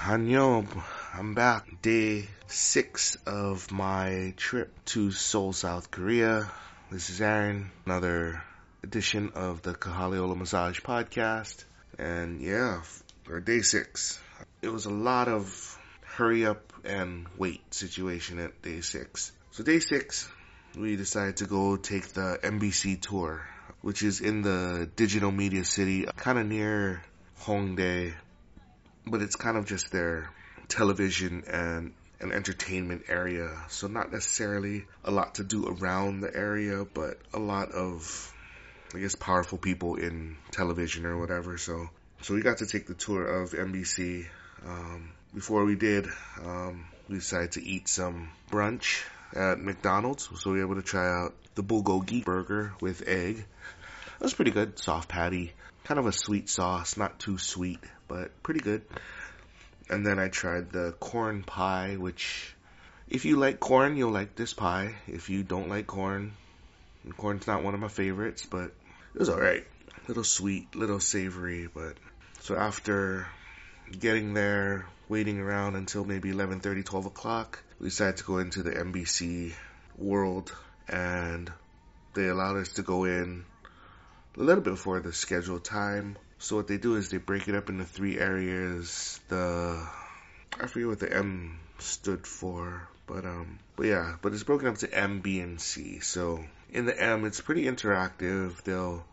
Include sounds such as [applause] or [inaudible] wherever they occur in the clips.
Hanyo, I'm back. Day six of my trip to Seoul, South Korea. This is Aaron, another edition of the Kahaliola Massage Podcast. And yeah, for day six, it was a lot of hurry up and wait situation at day six. So day six, we decided to go take the MBC tour, which is in the digital media city, kind of near Hongdae, but it's kind of just their television and an entertainment area. So not necessarily a lot to do around the area, but a lot of, I guess, powerful people in television or whatever. So, so we got to take the tour of MBC. Um, before we did, um, we decided to eat some brunch at McDonald's. So we were able to try out the bulgogi burger with egg. It was pretty good, soft patty, kind of a sweet sauce, not too sweet, but pretty good. And then I tried the corn pie, which if you like corn, you'll like this pie. If you don't like corn, corn's not one of my favorites, but it was alright. Little sweet, little savory, but so after getting there, waiting around until maybe 11:30, 12 o'clock, we decided to go into the MBC world and they allowed us to go in a little bit before the scheduled time. So what they do is they break it up into three areas. The I forget what the M stood for, but um, but yeah, but it's broken up to M, B, and C. So in the M, it's pretty interactive. They'll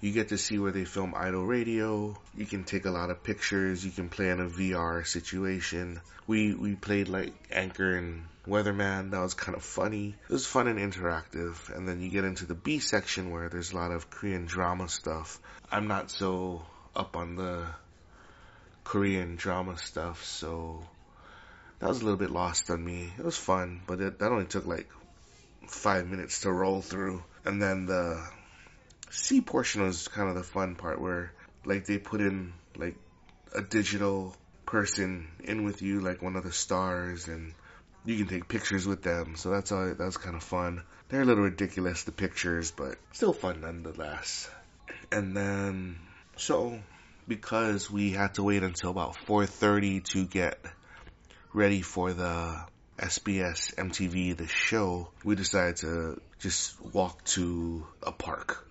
you get to see where they film Idol Radio. You can take a lot of pictures. You can play in a VR situation. We we played like Anchor and Weatherman. That was kind of funny. It was fun and interactive. And then you get into the B section where there's a lot of Korean drama stuff. I'm not so up on the Korean drama stuff, so that was a little bit lost on me. It was fun, but it, that only took like five minutes to roll through. And then the C portion was kind of the fun part where like they put in like a digital person in with you, like one of the stars, and you can take pictures with them. So that's all. That's kind of fun. They're a little ridiculous the pictures, but still fun nonetheless. And then so because we had to wait until about 4:30 to get ready for the SBS MTV the show, we decided to just walk to a park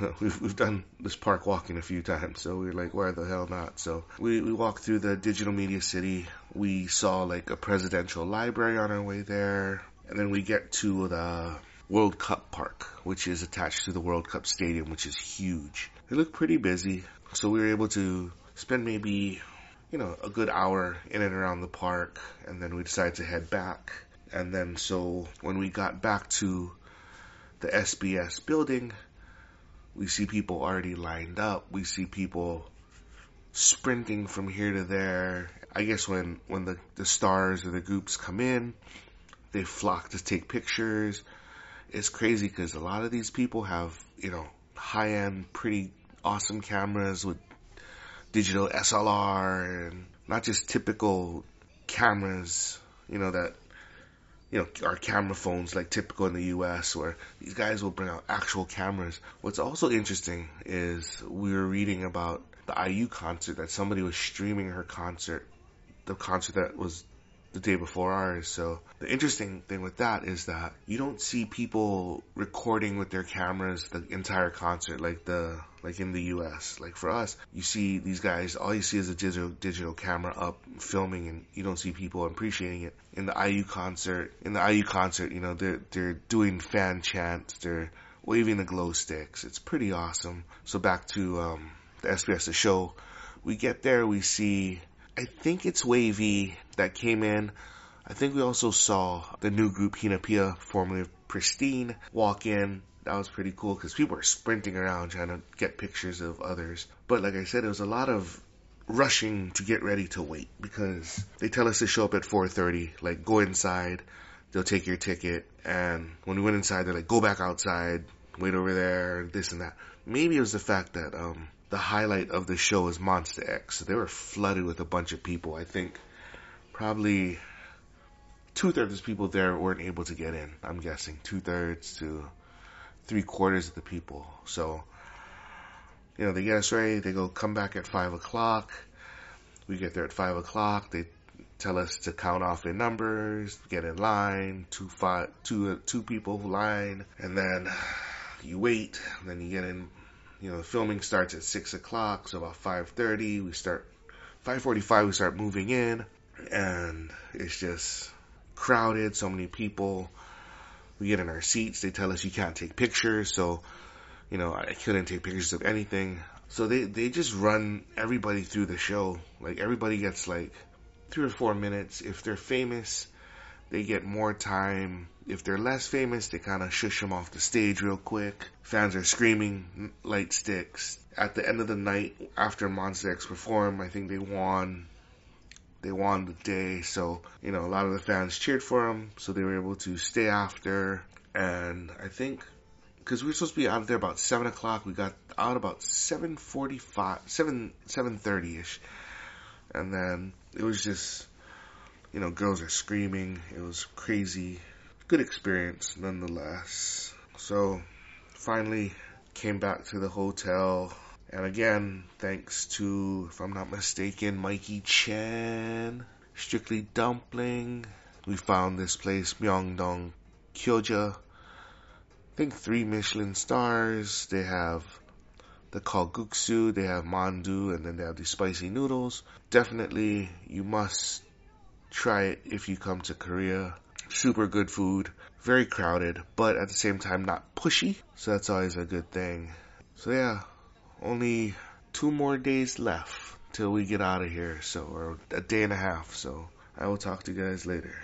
[laughs] we've we've done this park walking a few times, so we are like, why the hell not? So we we walked through the digital media city. We saw like a presidential library on our way there, and then we get to the World Cup Park, which is attached to the World Cup Stadium, which is huge. It looked pretty busy, so we were able to spend maybe you know a good hour in and around the park, and then we decided to head back. And then so when we got back to the SBS building, we see people already lined up. We see people sprinting from here to there. I guess when, when the, the stars or the groups come in, they flock to take pictures. It's crazy because a lot of these people have, you know, high end, pretty awesome cameras with digital SLR and not just typical cameras, you know, that you know, our camera phones like typical in the US where these guys will bring out actual cameras. What's also interesting is we were reading about the IU concert that somebody was streaming her concert, the concert that was the day before ours. So the interesting thing with that is that you don't see people recording with their cameras the entire concert like the like in the US. Like for us, you see these guys, all you see is a digital digital camera up filming and you don't see people appreciating it. In the IU concert, in the IU concert, you know, they're they're doing fan chants, they're waving the glow sticks. It's pretty awesome. So back to um the SBS the show. We get there, we see I think it's Wavy that came in. I think we also saw the new group Hinapia, formerly Pristin, walk in. That was pretty cool because people were sprinting around trying to get pictures of others. But like I said, it was a lot of rushing to get ready to wait because they tell us to show up at 4:30. Like go inside, they'll take your ticket, and when we went inside, they're like go back outside, wait over there, this and that. Maybe it was the fact that um the highlight of the show is Monsta X. So they were flooded with a bunch of people. I think probably two thirds of the people there weren't able to get in. I'm guessing two thirds to three quarters of the people. So, you know, they get us ready. They go come back at five o'clock. We get there at five o'clock. They tell us to count off in numbers, get in line, two five, two uh, two people line, and then you wait. And then you get in. You know, filming starts at six o'clock, so about five thirty we start. Five forty-five we start moving in, and it's just crowded. So many people. We get in our seats. They tell us you can't take pictures, so you know I couldn't take pictures of anything. So they they just run everybody through the show. Like everybody gets like three or four minutes. If they're famous, they get more time. If they're less famous, they kind of shush them off the stage real quick. Fans are screaming, light sticks. At the end of the night, after Monsta X performed, I think they won. They won the day, so you know a lot of the fans cheered for them, so they were able to stay after. And I think because we were supposed to be out there about seven o'clock, we got out about seven forty-five, seven seven thirty ish, and then it was just, you know, girls are screaming. It was crazy. Good experience nonetheless. So finally came back to the hotel. And again, thanks to, if I'm not mistaken, Mikey Chen, Strictly Dumpling. We found this place, Myeongdong Kyoja. I think three Michelin stars. They have the kalguksu, they have mandu, and then they have the spicy noodles. Definitely, you must try it if you come to Korea. Super good food, very crowded, but at the same time not pushy, so that's always a good thing. So yeah, only two more days left till we get out of here, so or a day and a half. So I will talk to you guys later.